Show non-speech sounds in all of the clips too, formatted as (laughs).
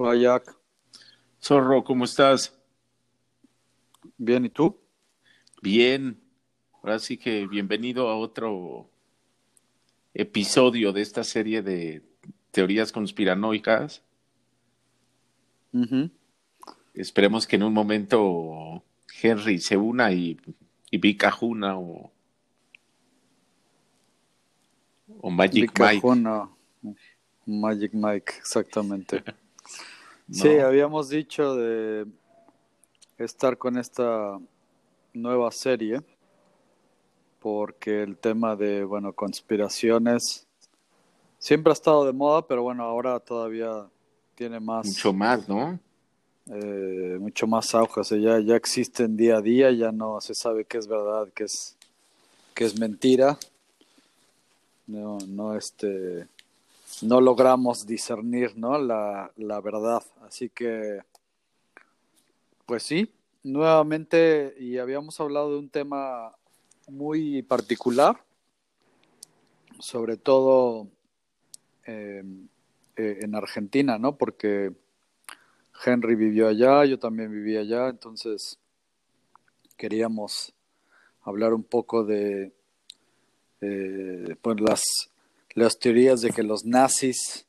Hola Jack. Zorro, ¿cómo estás? Bien, ¿y tú? Bien. Ahora sí que bienvenido a otro episodio de esta serie de teorías conspiranoicas. Esperemos que en un momento Henry se una y, y Vika Juna o, o Magic Mike. Magic Mike, exactamente. (laughs) Sí, habíamos dicho de estar con esta nueva serie porque el tema de, bueno, conspiraciones siempre ha estado de moda, pero bueno, ahora todavía tiene más... Mucho más, ¿no? Eh, mucho más auge, o sea, ya, ya existen día a día, ya no se sabe qué es verdad, qué es, qué es mentira. No, no, este no logramos discernir ¿no? La, la, verdad. Así que, pues sí, nuevamente, y habíamos hablado de un tema muy particular, sobre todo eh, eh, en Argentina, ¿no? Porque Henry vivió allá, yo también viví allá, entonces queríamos hablar un poco de eh, pues las las teorías de que los nazis,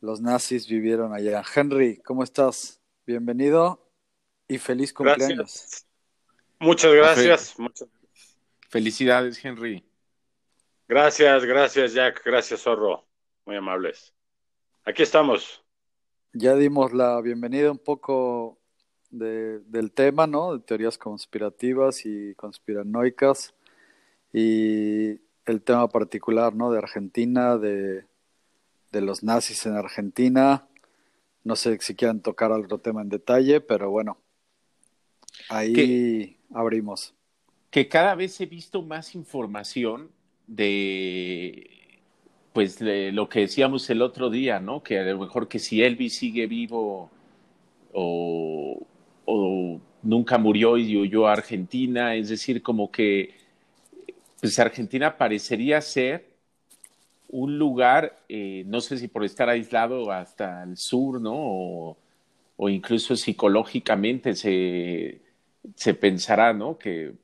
los nazis vivieron allá. Henry, ¿cómo estás? Bienvenido y feliz cumpleaños. Muchas gracias. Felicidades, Henry. Gracias, gracias, Jack. Gracias, Zorro. Muy amables. Aquí estamos. Ya dimos la bienvenida un poco del tema, ¿no? De teorías conspirativas y conspiranoicas. Y el tema particular, ¿no? De Argentina, de, los nazis en Argentina. No sé si quieran tocar otro tema en detalle, pero bueno, ahí abrimos. Que cada vez he visto más información de, pues, de lo que decíamos el otro día, ¿no? Que a lo mejor que si Elvis sigue vivo o, o nunca murió y huyó a Argentina, es decir, como que pues Argentina parecería ser un lugar, eh, no sé si por estar aislado hasta el sur, ¿no? O, incluso psicológicamente se, se, pensará, ¿no? Que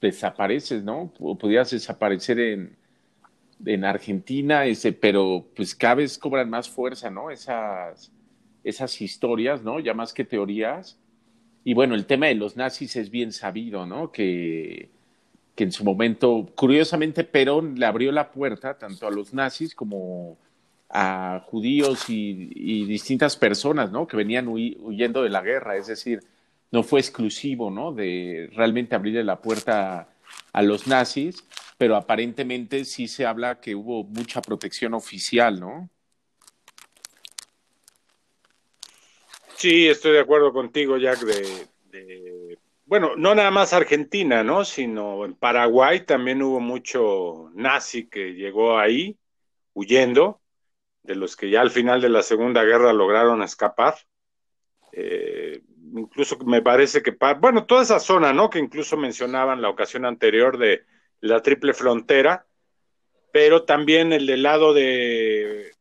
desapareces, ¿no? O pudieras desaparecer en, en Argentina, ese, pero pues cada vez cobran más fuerza, ¿no? Esas, esas historias, ¿no? Ya más que teorías. Y bueno, el tema de los nazis es bien sabido, ¿no? Que que en su momento, curiosamente, Perón le abrió la puerta tanto a los nazis como a judíos y, distintas personas, ¿no? Que venían huyendo de la guerra, es decir, no fue exclusivo, ¿no? De realmente abrirle la puerta a los nazis, pero aparentemente sí se habla que hubo mucha protección oficial, ¿no? Sí, estoy de acuerdo contigo, Jack, de bueno, no nada más Argentina, ¿no? Sino en Paraguay también hubo mucho nazi que llegó ahí huyendo, de los que ya al final de la Segunda Guerra lograron escapar. Eh, incluso me parece que, bueno, toda esa zona, ¿no? Que incluso mencionaban la ocasión anterior de la triple frontera, pero también el del lado de,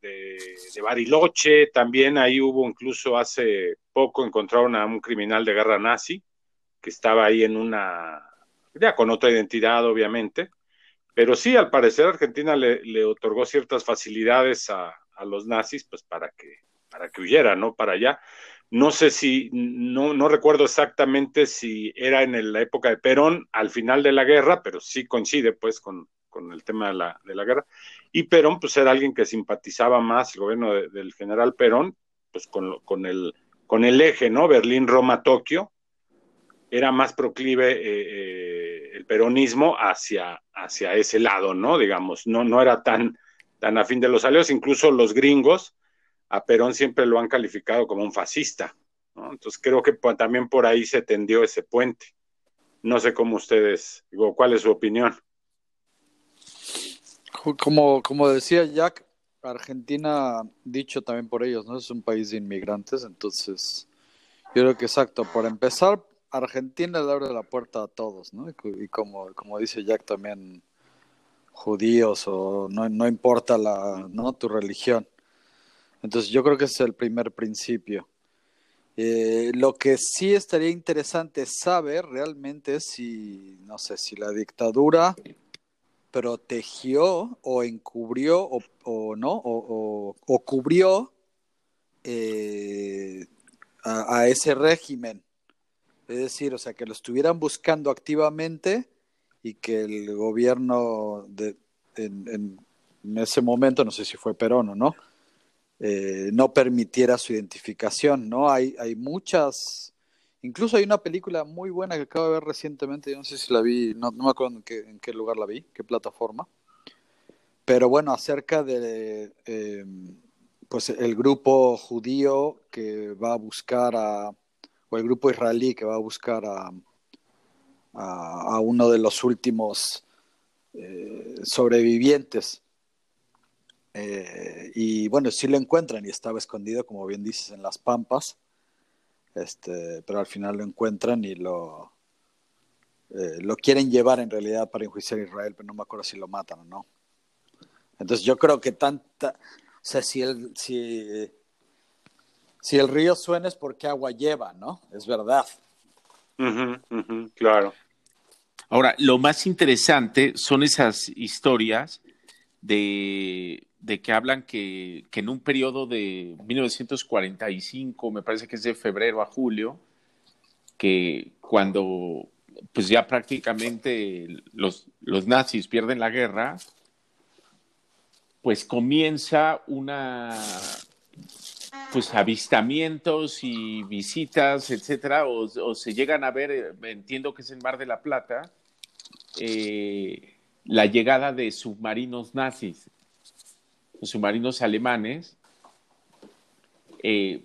Bariloche, también ahí hubo incluso hace poco encontraron a un criminal de guerra nazi que estaba ahí en una, ya con otra identidad, obviamente, pero sí, al parecer Argentina le, otorgó ciertas facilidades a, los nazis, pues para que, para que huyeran, ¿no? Para allá. No sé si, no, no recuerdo exactamente si era en la época de Perón, al final de la guerra, pero sí coincide, pues, con, con el tema de la, de la, guerra. Y Perón, pues, era alguien que simpatizaba más el gobierno del general Perón, pues, con, con, el, con el eje, ¿no? Berlín, Roma, Tokio, era más proclive eh, eh, el peronismo hacia, hacia ese lado, ¿no? Digamos, no, no era tan, tan afín de los aliados, incluso los gringos a Perón siempre lo han calificado como un fascista, ¿no? Entonces creo que también por ahí se tendió ese puente. No sé cómo ustedes, digo, ¿cuál es su opinión? Como, como decía Jack, Argentina, dicho también por ellos, ¿no? Es un país de inmigrantes, entonces yo creo que exacto, por empezar, Argentina le abre la puerta a todos, ¿no? Y como, como dice Jack también, judíos o no, no importa la, ¿no? tu religión. Entonces yo creo que ese es el primer principio. Eh, lo que sí estaría interesante saber realmente si, no sé, si la dictadura protegió o encubrió o, no, o, cubrió eh, a, ese régimen. Es decir, o sea, que lo estuvieran buscando activamente y que el gobierno en ese momento, no sé si fue Perón o no, eh, no permitiera su identificación, ¿no? Hay, hay muchas, incluso hay una película muy buena que acabo de ver recientemente, yo no sé si la vi, no, me acuerdo en qué, en qué, lugar la vi, qué plataforma, pero bueno, acerca de eh, pues el grupo judío que va a buscar a, o el grupo israelí que va a buscar a, a, uno de los últimos eh, sobrevivientes eh, y bueno, sí lo encuentran y estaba escondido, como bien dices, en las pampas. Este, pero al final lo encuentran y lo, eh, lo quieren llevar en realidad para enjuiciar a Israel, pero no me acuerdo si lo matan o no. Entonces yo creo que tanta, o sea, si el, si, si el río suena es porque agua lleva, ¿no? Es verdad. claro. Ahora, lo más interesante son esas historias de de que hablan que, en un periodo de 1945, me parece que es de febrero a julio, que cuando pues ya prácticamente los, los nazis pierden la guerra, pues comienza una pues avistamientos y visitas, etcétera, o, se llegan a ver, entiendo que es en Mar de la Plata, eh, la llegada de submarinos nazis submarinos alemanes, eh,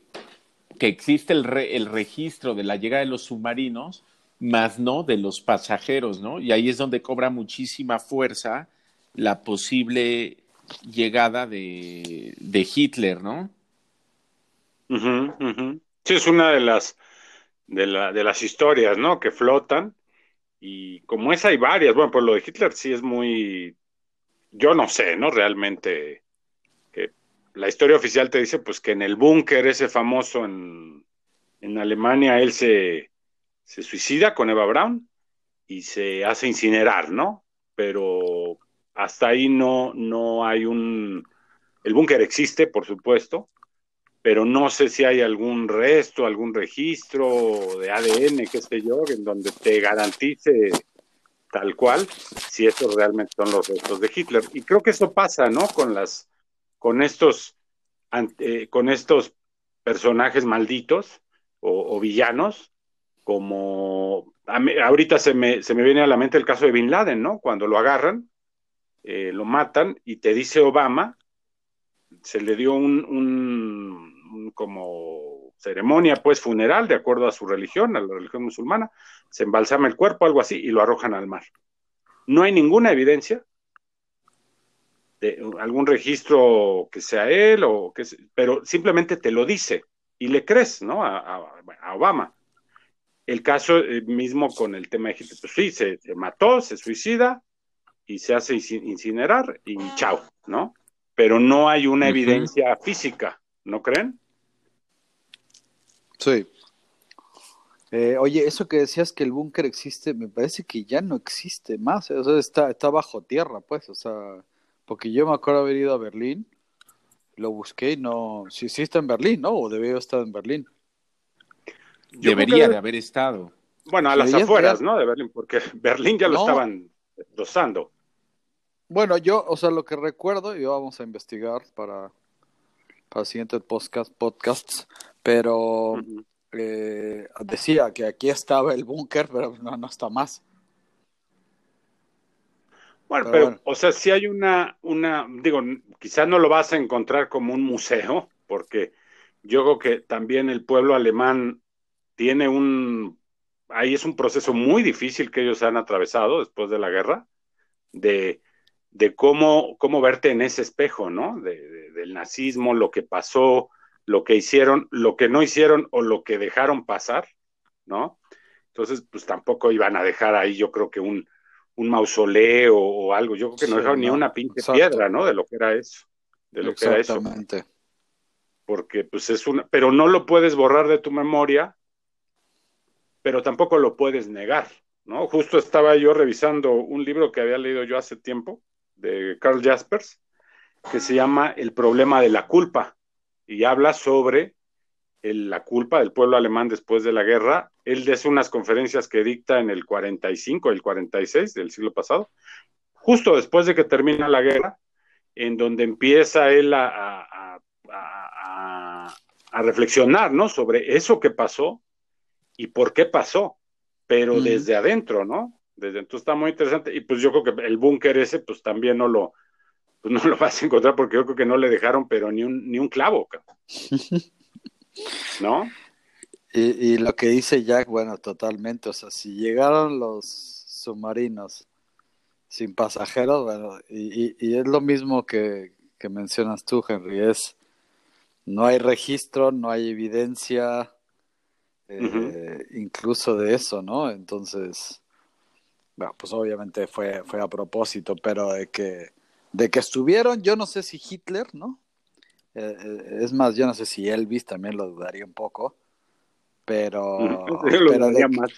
que existe el, el, registro de la llegada de los submarinos, más no de los pasajeros, ¿no? Y ahí es donde cobra muchísima fuerza la posible llegada de, Hitler, ¿no? Sí, es una de las, de, la, de las historias, ¿no? Que flotan. Y como es, hay varias. Bueno, pues lo de Hitler sí es muy. Yo no sé, ¿no? Realmente la historia oficial te dice pues que en el búnker ese famoso en, Alemania él se, se, suicida con Eva Braun y se hace incinerar, ¿no? Pero hasta ahí no, no hay un... El búnker existe, por supuesto, pero no sé si hay algún resto, algún registro de ADN, qué sé yo, en donde te garantice tal cual si esos realmente son los restos de Hitler. Y creo que eso pasa, ¿no? Con las con estos, eh, con estos personajes malditos o, villanos, como ahorita se me, se me viene a la mente el caso de Bin Laden, ¿no? Cuando lo agarran, eh, lo matan y te dice Obama, se le dio un, como ceremonia pues funeral de acuerdo a su religión, a la religión musulmana, se embalsama el cuerpo, algo así, y lo arrojan al mar. No hay ninguna evidencia de algún registro que sea él, o que, pero simplemente te lo dice y le crees, ¿no? A, Obama. El caso eh, mismo con el tema de Egipto, pues sí, se, mató, se suicida y se hace incinerar y chao, ¿no? Pero no hay una evidencia física, ¿no creen? Sí. Eh, oye, eso que decías que el búnker existe, me parece que ya no existe más, o sea, está, está bajo tierra, pues, o sea, porque yo me acuerdo haber ido a Berlín, lo busqué y no. Si sí, está en Berlín, ¿no? O debió estar en Berlín. Debería de haber estado. Bueno, a las afueras, ¿no? De Berlín, porque (laughs) Berlín ya lo estaban destrozando. Bueno, yo, o sea, lo que recuerdo, y vamos a investigar para, para siguientes podcast, podcasts, pero eh, decía que aquí estaba el búnker, pero no, no está más. Bueno, pero, o sea, si hay una, una, digo, quizás no lo vas a encontrar como un museo, porque yo creo que también el pueblo alemán tiene un, ahí es un proceso muy difícil que ellos han atravesado después de la guerra, de, de cómo, cómo verte en ese espejo, ¿no? De, del nazismo, lo que pasó, lo que hicieron, lo que no hicieron o lo que dejaron pasar, ¿no? Entonces, pues tampoco iban a dejar ahí, yo creo que un, un mausoleo o algo. Yo creo que no dejaron ni una pinche piedra, ¿no? De lo que era eso. De lo que era eso. porque pues es una, pero no lo puedes borrar de tu memoria, pero tampoco lo puedes negar, ¿no? Justo estaba yo revisando un libro que había leído yo hace tiempo, de Carl Jaspers, que se llama El problema de la culpa, y habla sobre la culpa del pueblo alemán después de la guerra. Él hace unas conferencias que dicta en el 45, el 46 del siglo pasado, justo después de que termina la guerra, en donde empieza él a, reflexionar, ¿no? Sobre eso que pasó y por qué pasó, pero desde adentro, ¿no? Desde entonces está muy interesante. Y pues yo creo que el búnker ese, pues también no lo, pues no (laughs) lo vas a encontrar porque yo creo que no le dejaron, pero ni un, ni un clavo, ¿no? (laughs) Y, y, lo que dice Jack, bueno, totalmente, o sea, si llegaron los submarinos sin pasajeros, bueno, y, y, es lo mismo que, que, mencionas tú, Henry, es, no hay registro, no hay evidencia, eh, incluso de eso, ¿no? Entonces, bueno, pues obviamente fue, fue a propósito, pero de que, de que estuvieron, yo no sé si Hitler, ¿no? Eh, eh, es más, yo no sé si Elvis también lo dudaría un poco, pero... (laughs) pero, de, más.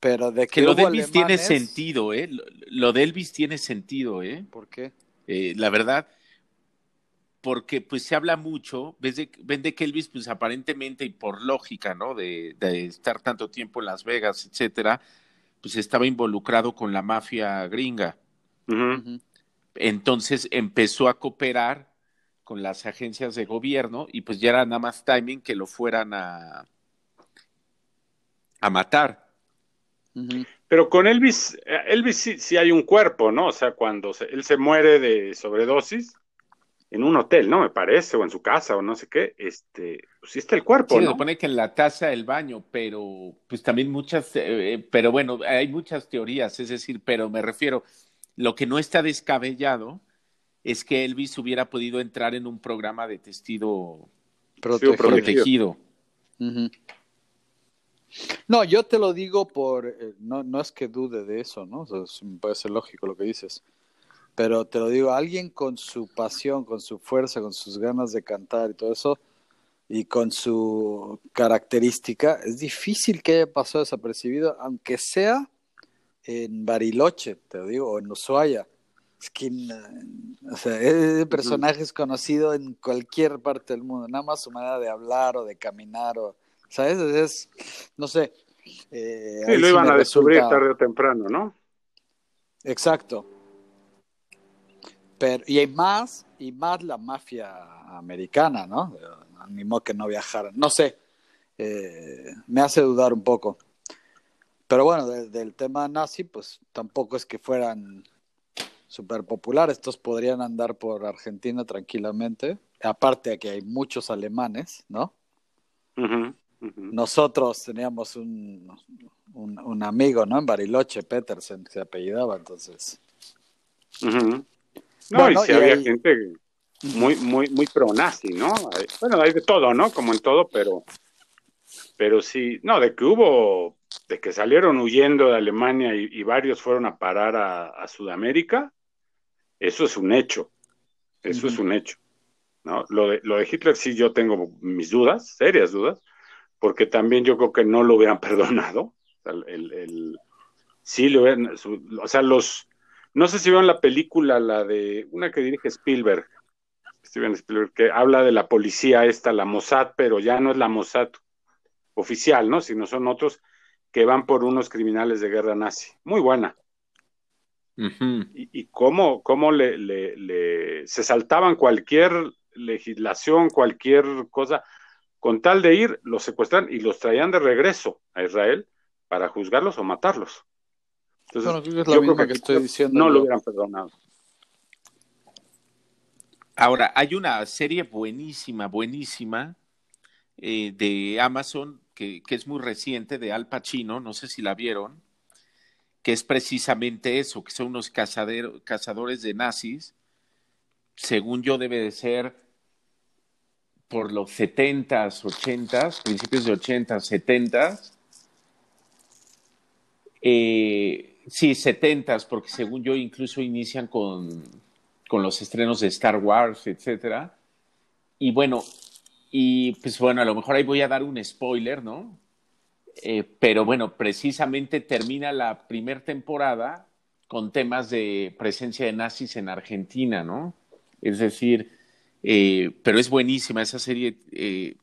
pero de que... lo de Elvis tiene sentido, ¿eh? Lo, de Elvis tiene sentido, ¿eh? ¿Por qué? Eh, la verdad, porque pues se habla mucho, ves de, ven de que Elvis, pues aparentemente y por lógica, ¿no? De, de, estar tanto tiempo en Las Vegas, etcétera, pues estaba involucrado con la mafia gringa. Entonces empezó a cooperar con las agencias de gobierno y pues ya era nada más timing que lo fueran a, a matar. Pero con Elvis, Elvis sí, sí, hay un cuerpo, ¿no? O sea, cuando él se muere de sobredosis en un hotel, ¿no? Me parece, o en su casa, o no sé qué, este, pues sí está el cuerpo, sí, ¿no? Se supone que en la taza del baño, pero pues también muchas, eh, eh, pero bueno, hay muchas teorías, es decir, pero me refiero, lo que no está descabellado es que Elvis hubiera podido entrar en un programa de testigo protegido. No, yo te lo digo por, eh, no, no es que dude de eso, ¿no? puede ser lógico lo que dices, pero te lo digo, alguien con su pasión, con su fuerza, con sus ganas de cantar y todo eso, y con su característica, es difícil que haya pasado desapercibido, aunque sea en Bariloche, te lo digo, o en Ushuaia es que, o sea, ese personaje es conocido en cualquier parte del mundo, nada más su manera de hablar o de caminar, o, ¿sabes? Es, no sé. Eh, sí, lo iban a descubrir tarde o temprano, ¿no? Exacto. Pero, y hay más, y más la mafia americana, ¿no? Animó que no viajaran. No sé, eh, me hace dudar un poco. Pero bueno, del tema nazi, pues tampoco es que fueran súper popular. Estos podrían andar por Argentina tranquilamente. Aparte de que hay muchos alemanes, ¿no? Nosotros teníamos un, un, amigo, ¿no? En Bariloche, Petersen, se apellidaba, entonces. No, y si había gente muy, muy, muy pro-nazi, ¿no? Bueno, hay de todo, ¿no? Como en todo, pero, pero sí, no, de que hubo, de que salieron huyendo de Alemania y, varios fueron a parar a Sudamérica, eso es un hecho. Eso es un hecho. ¿no? Lo, de, lo de Hitler sí yo tengo mis dudas, serias dudas, porque también yo creo que no lo hubieran (laughs) perdonado. El, el, sí lo hubieran, o sea, los, no sé si vieron la película, la de una que dirige Spielberg, Steven Spielberg, que habla de la policía esta, la Mossad, pero ya no es la Mossad oficial, ¿no? Sino son otros que van por unos criminales de guerra nazi. Muy buena y, cómo, cómo le, le, se saltaban cualquier legislación, cualquier cosa, con tal de ir, los secuestran y los traían de regreso a Israel para juzgarlos o matarlos. Entonces, yo creo que, estoy diciendo. No lo hubieran perdonado. Ahora, hay una serie buenísima, buenísima eh, de Amazon que, que, es muy reciente, de Al Pacino, no sé si la vieron, que es precisamente eso, que son unos cazadores de nazis, según yo debe de ser por los 70s, 80s, principios de 80s, 70s. Eh, sí, 70s, porque según yo incluso inician con, con los estrenos de Star Wars, etcétera. Y bueno, Y pues bueno, a lo mejor ahí voy a dar un spoiler, ¿no? Eh, pero bueno, precisamente termina la primera temporada con temas de presencia de nazis en Argentina, ¿no? Es decir, eh, pero es buenísima esa serie. Eh,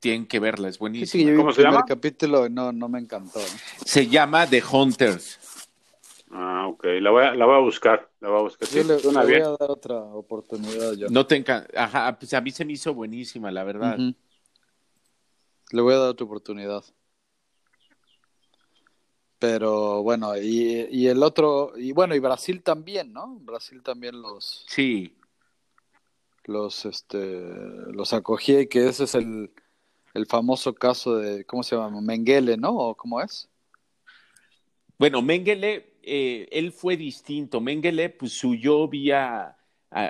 tienen que verla, es buenísima. Sí, ¿Cómo se llama? El capítulo no, no me encantó. Se llama The Hunters. Ah, ok, la voy a, la voy a buscar, la voy a buscar. Yo le, voy a dar otra oportunidad. Yo. No te Ajá, pues a mí se me hizo buenísima, la verdad. Le voy a dar otra oportunidad. Pero bueno, y, y, el otro, y bueno, y Brasil también, ¿no? Brasil también los. Sí. Los, este, los acogía y que ese es el, el famoso caso de, ¿cómo se llama? Mengele, ¿no? ¿O ¿Cómo es? Bueno, Mengele, eh, él fue distinto. Mengele, pues huyó vía,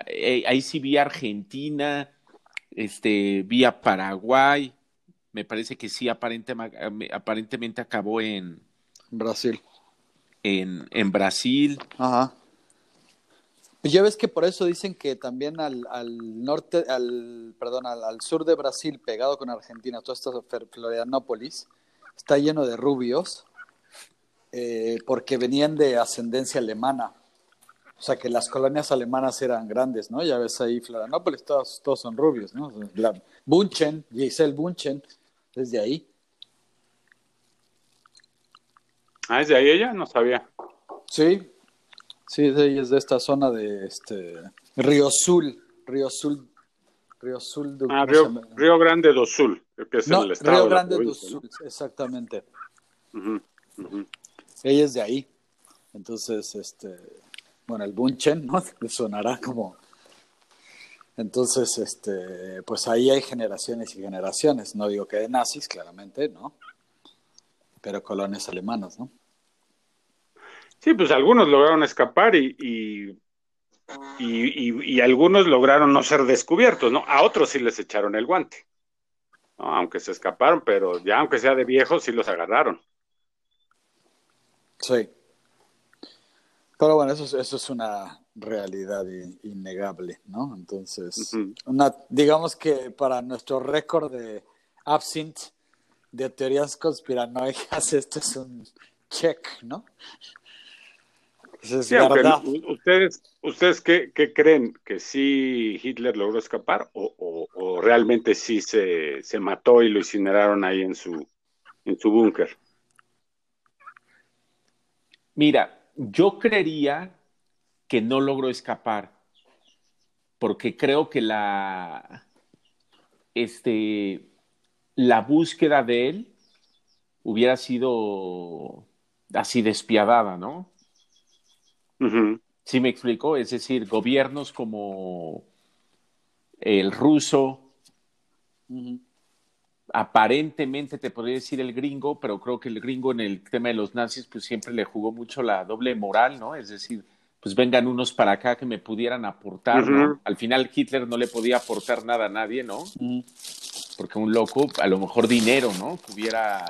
eh, ahí sí vía Argentina, este, vía Paraguay. Me parece que sí, aparentemente acabó en Brasil. En, en Brasil. Ajá. Pues ya ves que por eso dicen que también al, al norte, al, perdón, al, sur de Brasil, pegado con Argentina, todo esto de Florianópolis, está lleno de rubios, eh, porque venían de ascendencia alemana. O sea que las colonias alemanas eran grandes, ¿no? Ya ves ahí Florianópolis, todos, todos son rubios, ¿no? Bunchen, Giselle Bunchen, desde ahí. Ah, ¿es de ahí ella? No sabía. Sí, Sí, ella es de esta zona de este Río Sul, Río Sul, Río Sul. De, ah, Río, Grande do Sul, que es el estado. Río Grande do Sul, exactamente. Ella es de ahí. Entonces, este, bueno, el Bunchen, ¿no? (laughs) Le sonará como. Entonces, este, pues ahí hay generaciones y generaciones. No digo que de nazis, claramente, ¿no? Pero colonias alemanas, ¿no? Sí, pues algunos lograron escapar y, y, y, algunos lograron no ser descubiertos, ¿no? A otros sí les echaron el guante, ¿no? aunque se escaparon, pero ya aunque sea de viejos, sí los agarraron. Sí. Pero bueno, eso, eso es una realidad innegable, ¿no? Entonces, una, digamos que para nuestro récord de absinthe de teorías conspiranoicas, (laughs) esto es un check, ¿no? ¿Ustedes, ustedes qué, creen? ¿Que sí Hitler logró escapar o, realmente sí se, se, mató y lo incineraron ahí en su, en su búnker? Mira, yo creería que no logró escapar porque creo que la, este, la búsqueda de él hubiera sido así despiadada, ¿no? ¿Sí me explico? Es decir, gobiernos como el ruso, aparentemente te podría decir el gringo, pero creo que el gringo en el tema de los nazis pues siempre le jugó mucho la doble moral, ¿no? Es decir, pues vengan unos para acá que me pudieran aportar, ¿no? Al final Hitler no le podía aportar nada a nadie, ¿no? Porque un loco, a lo mejor dinero, ¿no? Que hubiera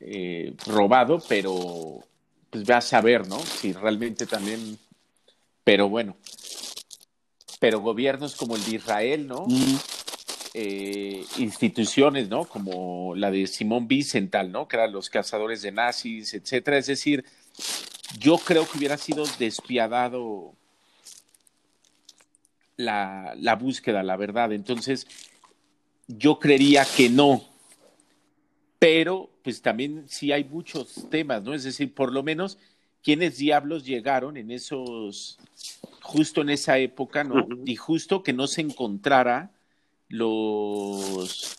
eh, robado, pero pues ve a saber, ¿no? Si realmente también, pero bueno, pero gobiernos como el de Israel, ¿no? Eh, instituciones, ¿no? Como la de Simón Wiesenthal, ¿no? Que eran los cazadores de nazis, etcétera. Es decir, yo creo que hubiera sido despiadado la, la búsqueda, la verdad. Entonces, yo creería que no, pero pues también sí hay muchos temas, ¿no? Es decir, por lo menos, ¿quiénes diablos llegaron en esos, justo en esa época, ¿no? Y justo que no se encontrara los,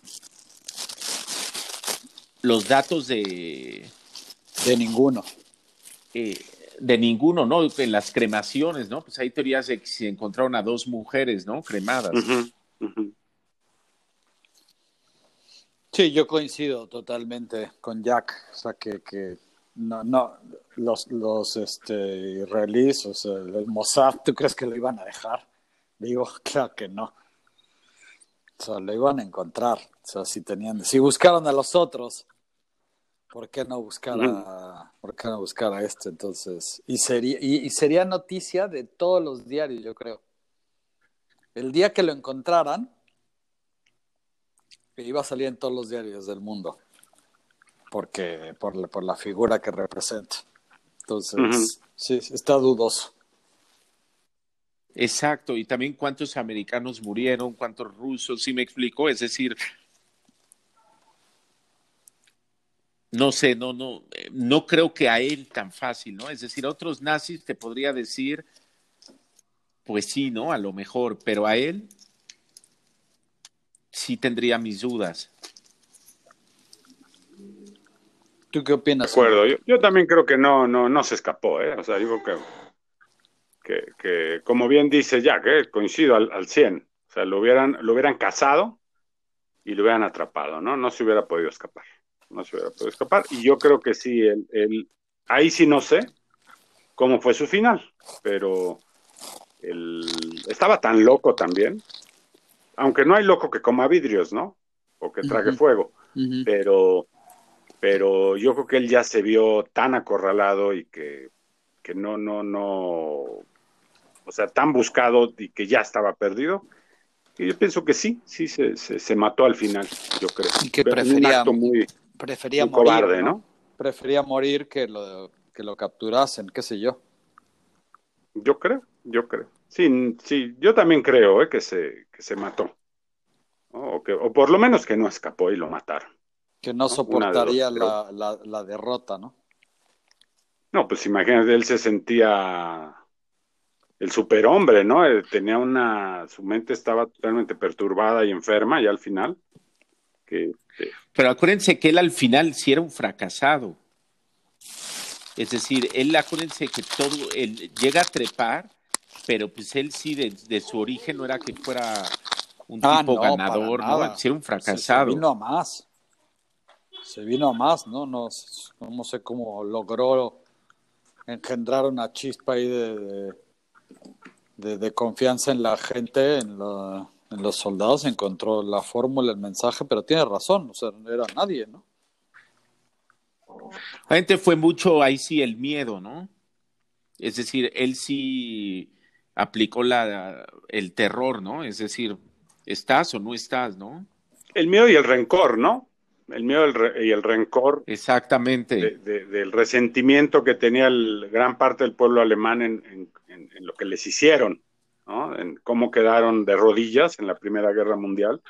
los datos de... De ninguno. Eh, de ninguno, ¿no? En las cremaciones, ¿no? Pues hay teorías de que se encontraron a dos mujeres, ¿no? Cremadas. Sí, yo coincido totalmente con Jack, o sea que, que no, no, los, los este, israelíes, o sea, el Mossad, ¿tú crees que lo iban a dejar? Digo, (laughs) claro que no. O sea, lo iban a encontrar. O sea, si tenían, si buscaron a los otros, ¿por qué no buscar a, ¿por qué no buscar a este? Entonces, y sería, y sería noticia de todos los diarios, yo creo. El día que lo encontraran, iba a salir en todos los diarios del mundo, porque por, la- por la figura que representa. Entonces, sí, está dudoso. Exacto, y también cuántos americanos murieron, cuántos rusos, ¿sí me explico? Es decir, no sé, no, no, eh, no creo que a él tan fácil, ¿no? Es decir, a otros nazis te podría decir, pues sí, ¿no? A lo mejor, pero a él sí tendría mis dudas. ¿Tú qué De opinas? acuerdo, yo, yo también creo que no, no, no se escapó, ¿eh? O sea, digo que, que, que como bien dice Jack, ¿eh? coincido al, al 100. O sea, lo hubieran, lo hubieran cazado y lo hubieran atrapado, ¿no? No se hubiera podido escapar. No se hubiera podido escapar. Y yo creo que sí, el, el- ahí sí no sé cómo fue su final, pero el, estaba tan loco también. Aunque no hay loco que coma vidrios, ¿no? O que trague fuego pero pero yo creo que él ya se vio tan acorralado y que, que no, no, no, o sea, tan buscado y que ya estaba perdido. Y yo pienso que sí, sí, se, se, se mató al final, yo creo. Y que En un prefería- acto muy, Prefería muy morir, cobarde, ¿no? ¿no? Prefería morir que lo, que lo capturasen, qué sé yo. Yo creo, yo creo. Sí, sí, yo también creo eh, que, se, que se mató. O, que, o por lo menos que no escapó y lo mataron. Que no de soportaría dos, la, la, la derrota, ¿no? No, pues imagínate, él se sentía el superhombre, ¿no? Eh, Tenía una, su mente estaba totalmente perturbada y enferma y al final, que, que- Pero acuérdense que él al final sí era un fracasado. Es decir, él acuérdense que todo, él llega a trepar, pero pues él sí de, de su origen no era que fuera un Ah, tipo no, ganador, ¿no? era un Se, se fracasado. vino a más. Se vino a más, ¿no? No, no sé cómo logró engendrar una chispa ahí de, de, confianza en la gente, en, la- en los soldados. Encontró la fórmula, el mensaje, pero tiene razón, o sea, no era nadie, ¿no? Realmente fue mucho ahí sí el miedo, ¿no? Es decir, él sí aplicó la, el terror, ¿no? Es decir, ¿estás o no estás, no? el miedo y el rencor, ¿no? El miedo y el re- y el rencor Exactamente. de- de- del resentimiento que tenía el, gran parte del pueblo alemán en, en- en- en lo que les hicieron, ¿no? En cómo quedaron de rodillas en la Primera Guerra Mundial,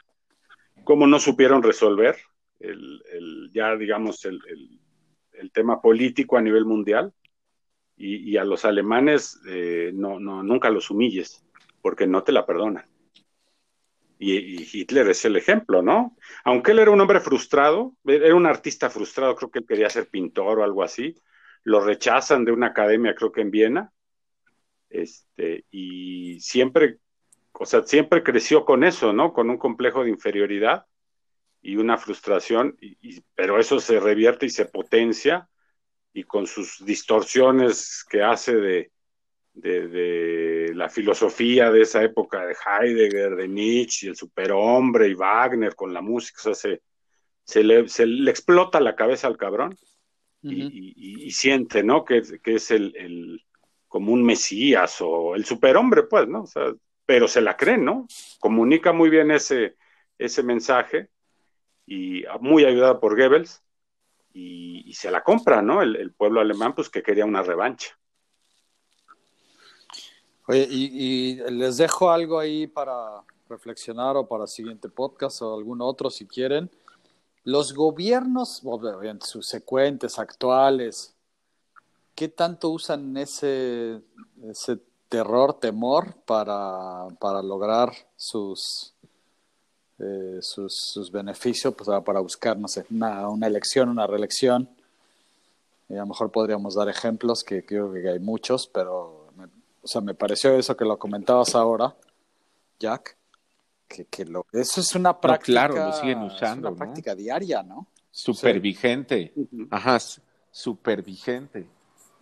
cómo no supieron resolver el, el- ya, digamos, el, el- el tema político a nivel mundial. Y, y a los alemanes eh, no, no, nunca los humilles, porque no te la perdonan. Y, y Hitler es el ejemplo, ¿no? Aunque él era un hombre frustrado, era un artista frustrado, creo que él quería ser pintor o algo así, lo rechazan de una academia, creo que en Viena, este, y siempre, o sea, siempre creció con eso, ¿no? Con un complejo de inferioridad y una frustración, y, y- pero eso se revierte y se potencia, y con sus distorsiones que hace de, de, de la filosofía de esa época de Heidegger, de Nietzsche, el superhombre y Wagner con la música, o sea, se, se, le, se le explota la cabeza al cabrón y, Ujú. y- y- y siente, ¿no? Que, es- que es el, el- como un mesías o el superhombre, pues, ¿no? O sea, pero se la creen, ¿no? Comunica muy bien ese, ese mensaje y muy ayudado por Goebbels y, y se la compra, ¿no? El, pueblo alemán, pues, que quería una revancha. Oye, y, les dejo algo ahí para reflexionar o para siguiente podcast o algún otro si quieren. Los gobiernos, obviamente, subsecuentes, actuales, ¿qué tanto usan ese, ese terror, temor para, para lograr sus, eh, sus, sus beneficios, pues, para buscar, no sé, una, una elección, una reelección? Y a lo mejor podríamos dar ejemplos, que creo que hay muchos, pero me, o sea, me pareció eso que lo comentabas ahora, Jack, que, que lo, eso es una práctica, claro, lo siguen es usando, una ¿no? práctica diaria, ¿no? Súper Sí. vigente. Ajá, súper vigente.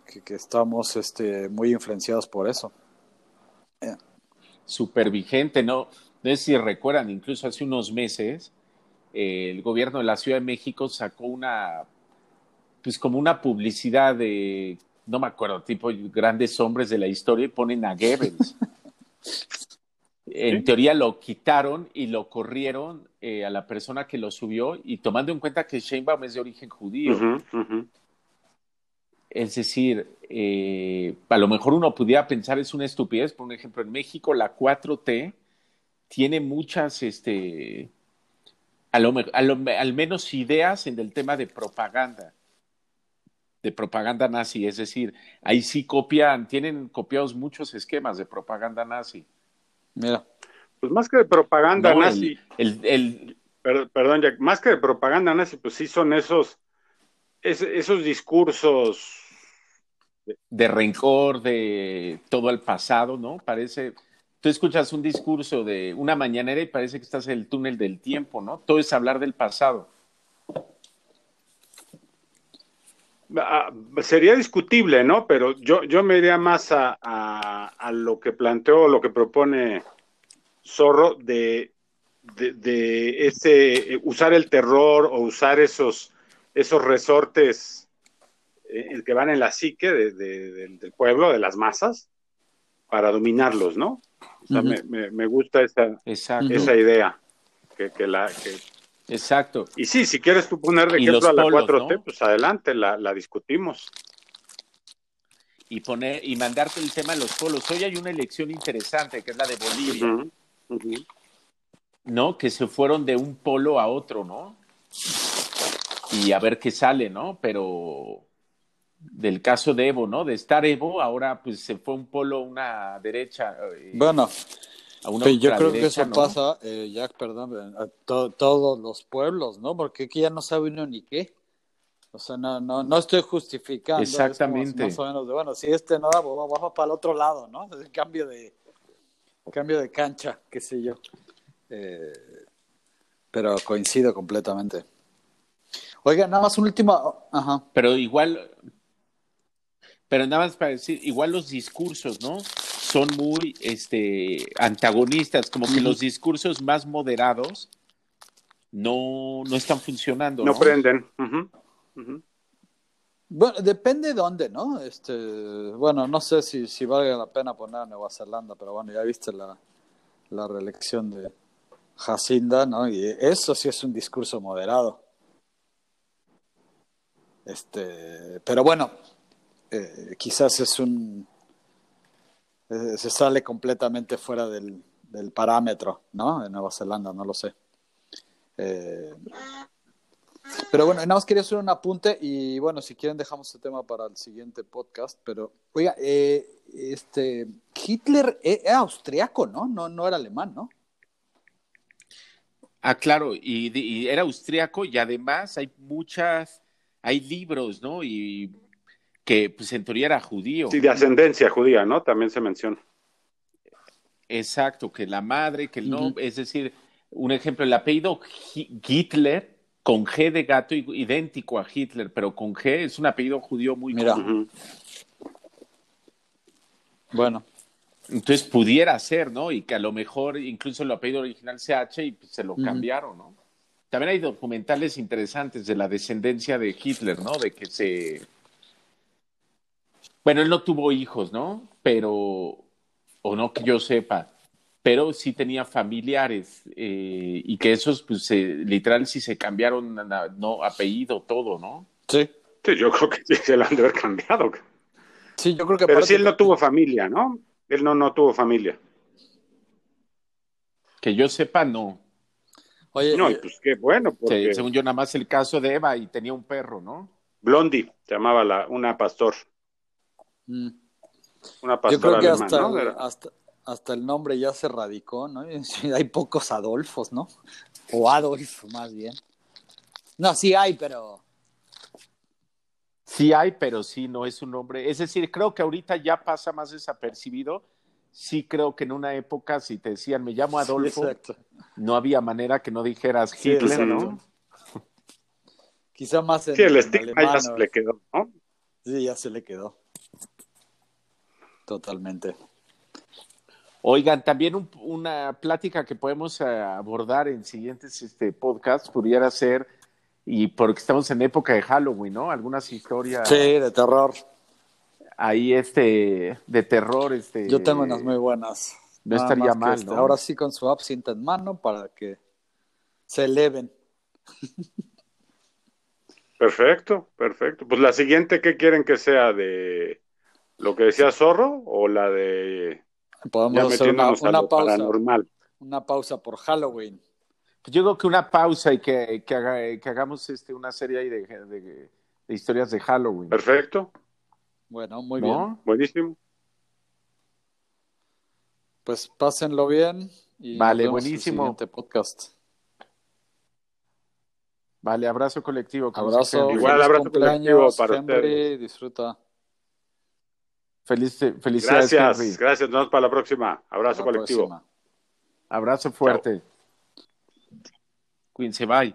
Que, que estamos este, muy influenciados por eso. Súper vigente, ¿no? No sé si recuerdan, incluso hace unos meses, eh, el gobierno de la Ciudad de México sacó una, pues como una publicidad de, no me acuerdo, tipo grandes hombres de la historia y ponen a Goebbels. (laughs) en teoría lo quitaron y lo corrieron eh, a la persona que lo subió y tomando en cuenta que Sheinbaum es de origen judío. Es decir, eh, a lo mejor uno pudiera pensar es una estupidez. Por ejemplo, en México la 4T tiene muchas, este, a lo, al menos ideas en el tema de propaganda, de propaganda nazi. Es decir, ahí sí copian, tienen copiados muchos esquemas de propaganda nazi. Mira. Pues más que de propaganda nazi. El, perdón, Jack, más que de propaganda nazi, pues sí son esos, esos discursos. De, rencor, de todo el pasado, ¿no? Parece. Tú escuchas un discurso de una mañanera y parece que estás en el túnel del tiempo, ¿no? Todo es hablar del pasado. Ah, sería discutible, ¿no? Pero yo, yo me iría más a, a, lo que planteó, lo que propone Zorro de, de, ese usar el terror o usar esos, esos resortes eh, que van en la psique del pueblo, de las masas, para dominarlos, ¿no? O sea, me, me, gusta esa, esa idea que, que la, que, Exacto. Y sí, si quieres tú poner de ejemplo a la 4T, pues adelante, la, la, discutimos. Y poner, y mandarte el tema de los polos. Hoy hay una elección interesante, que es la de Bolivia. ¿No? Que se fueron de un polo a otro, ¿no? Y a ver qué sale, ¿no? Pero del caso de Evo, ¿no? De estar Evo, ahora pues se fue un polo, una derecha. Eh, bueno, yo creo que eso pasa, eh, Jack, perdón, a todos los pueblos, ¿no? Porque aquí ya no sabe uno ni qué. O sea, no, no, no estoy justificando. Exactamente. más o menos de, bueno, si este no da, pues vamos para el otro lado, ¿no? (laughs) El cambio de, cambio de cancha, qué sé yo. Eh, pero coincido completamente. Oiga, nada más un último. Ajá. Pero igual, pero nada más para decir, igual los discursos, ¿no? son muy este, antagonistas, como que los discursos más moderados no, no están funcionando. No, prenden. Bueno, depende de dónde, ¿no? Este, bueno, no sé si, si vale la pena poner a Nueva Zelanda, pero bueno, ya viste la, la reelección de Jacinda, ¿no? Y eso sí es un discurso moderado. Este, pero bueno, eh, quizás es un eh, se sale completamente fuera del, parámetro, ¿no? De Nueva Zelanda, no lo sé. Eh, pero bueno, nada más quería hacer un apunte y bueno, si quieren dejamos este tema para el siguiente podcast, pero oiga, este Hitler e, era austriaco, ¿no? ¿no? No era alemán, ¿no? Ah, claro, y, y, era austriaco y además hay muchas, hay libros, ¿no? Y que pues en teoría era judío. Sí, de ascendencia judía, ¿no? También se menciona. Exacto, que la madre, que el nombre, es decir, un ejemplo, el apellido Hitler con G de gato idéntico a Hitler, pero con G es un apellido judío muy Mira. Bueno. Entonces pudiera ser, ¿no? Y que a lo mejor incluso el apellido original sea H y pues, se lo cambiaron, ¿no? También hay documentales interesantes de la descendencia de Hitler, ¿no? De que se bueno, él no tuvo hijos, ¿no? Pero, o no que yo sepa, pero sí tenía familiares eh, y que esos, pues, literal, sí se cambiaron, no, apellido, todo, ¿no? Sí. Sí, yo creo que sí se lo han de haber cambiado. Sí, yo creo que... Pero sí él no tuvo familia, ¿no? Él no, no tuvo familia. Que yo sepa, no. Oye, no, eh, pues qué bueno. Porque... según yo, nada más el caso de Eva y tenía un perro, ¿no? Blondie, se llamaba la, una pastor. Mm. Yo creo que hasta, hasta, el nombre ya se radicó, ¿no? (laughs) Hay pocos Adolfos, ¿no? O Adolf, más bien. No, sí hay, pero... Sí hay, pero sí, no es un nombre. Es decir, creo que ahorita ya pasa más desapercibido. Sí creo que en una época, si te decían, me llamo Adolfo, no había manera que no dijeras Hitler, ¿no? Quizá más en, Sí, el ya se le quedó, ¿no? Sí, ya se le quedó. Totalmente. Oigan, también una plática que podemos eh, abordar en siguientes este, podcasts pudiera ser, y porque estamos en época de Halloween, ¿no? Algunas historias. Sí, de terror. Ahí, este, de terror, este. Yo tengo unas muy buenas. No Nada estaría mal, este, ¿no? Ahora sí con su absinthe en mano para que se eleven. Perfecto, perfecto. Pues la siguiente, ¿qué quieren que sea? ¿De lo que decía Zorro o la de ya Podemos hacer una, una pausa, paranormal? una pausa por Halloween. Pues yo creo que una pausa y que, que, haga- que hagamos este, una serie ahí de, de- de historias de Halloween. Perfecto, Bueno, muy ¿no? bien. buenísimo. Pues pásenlo bien y Vale, nos vemos en el buenísimo. siguiente podcast. Vale, abrazo colectivo. Abrazo. Igual, abrazo cumpleaños, colectivo para Henry, ustedes. Disfruta. Feliz, felicidades, Gracias, Henry. gracias. Nos vemos para la próxima. Abrazo la colectivo. próxima. Abrazo fuerte. Cuídense, bye.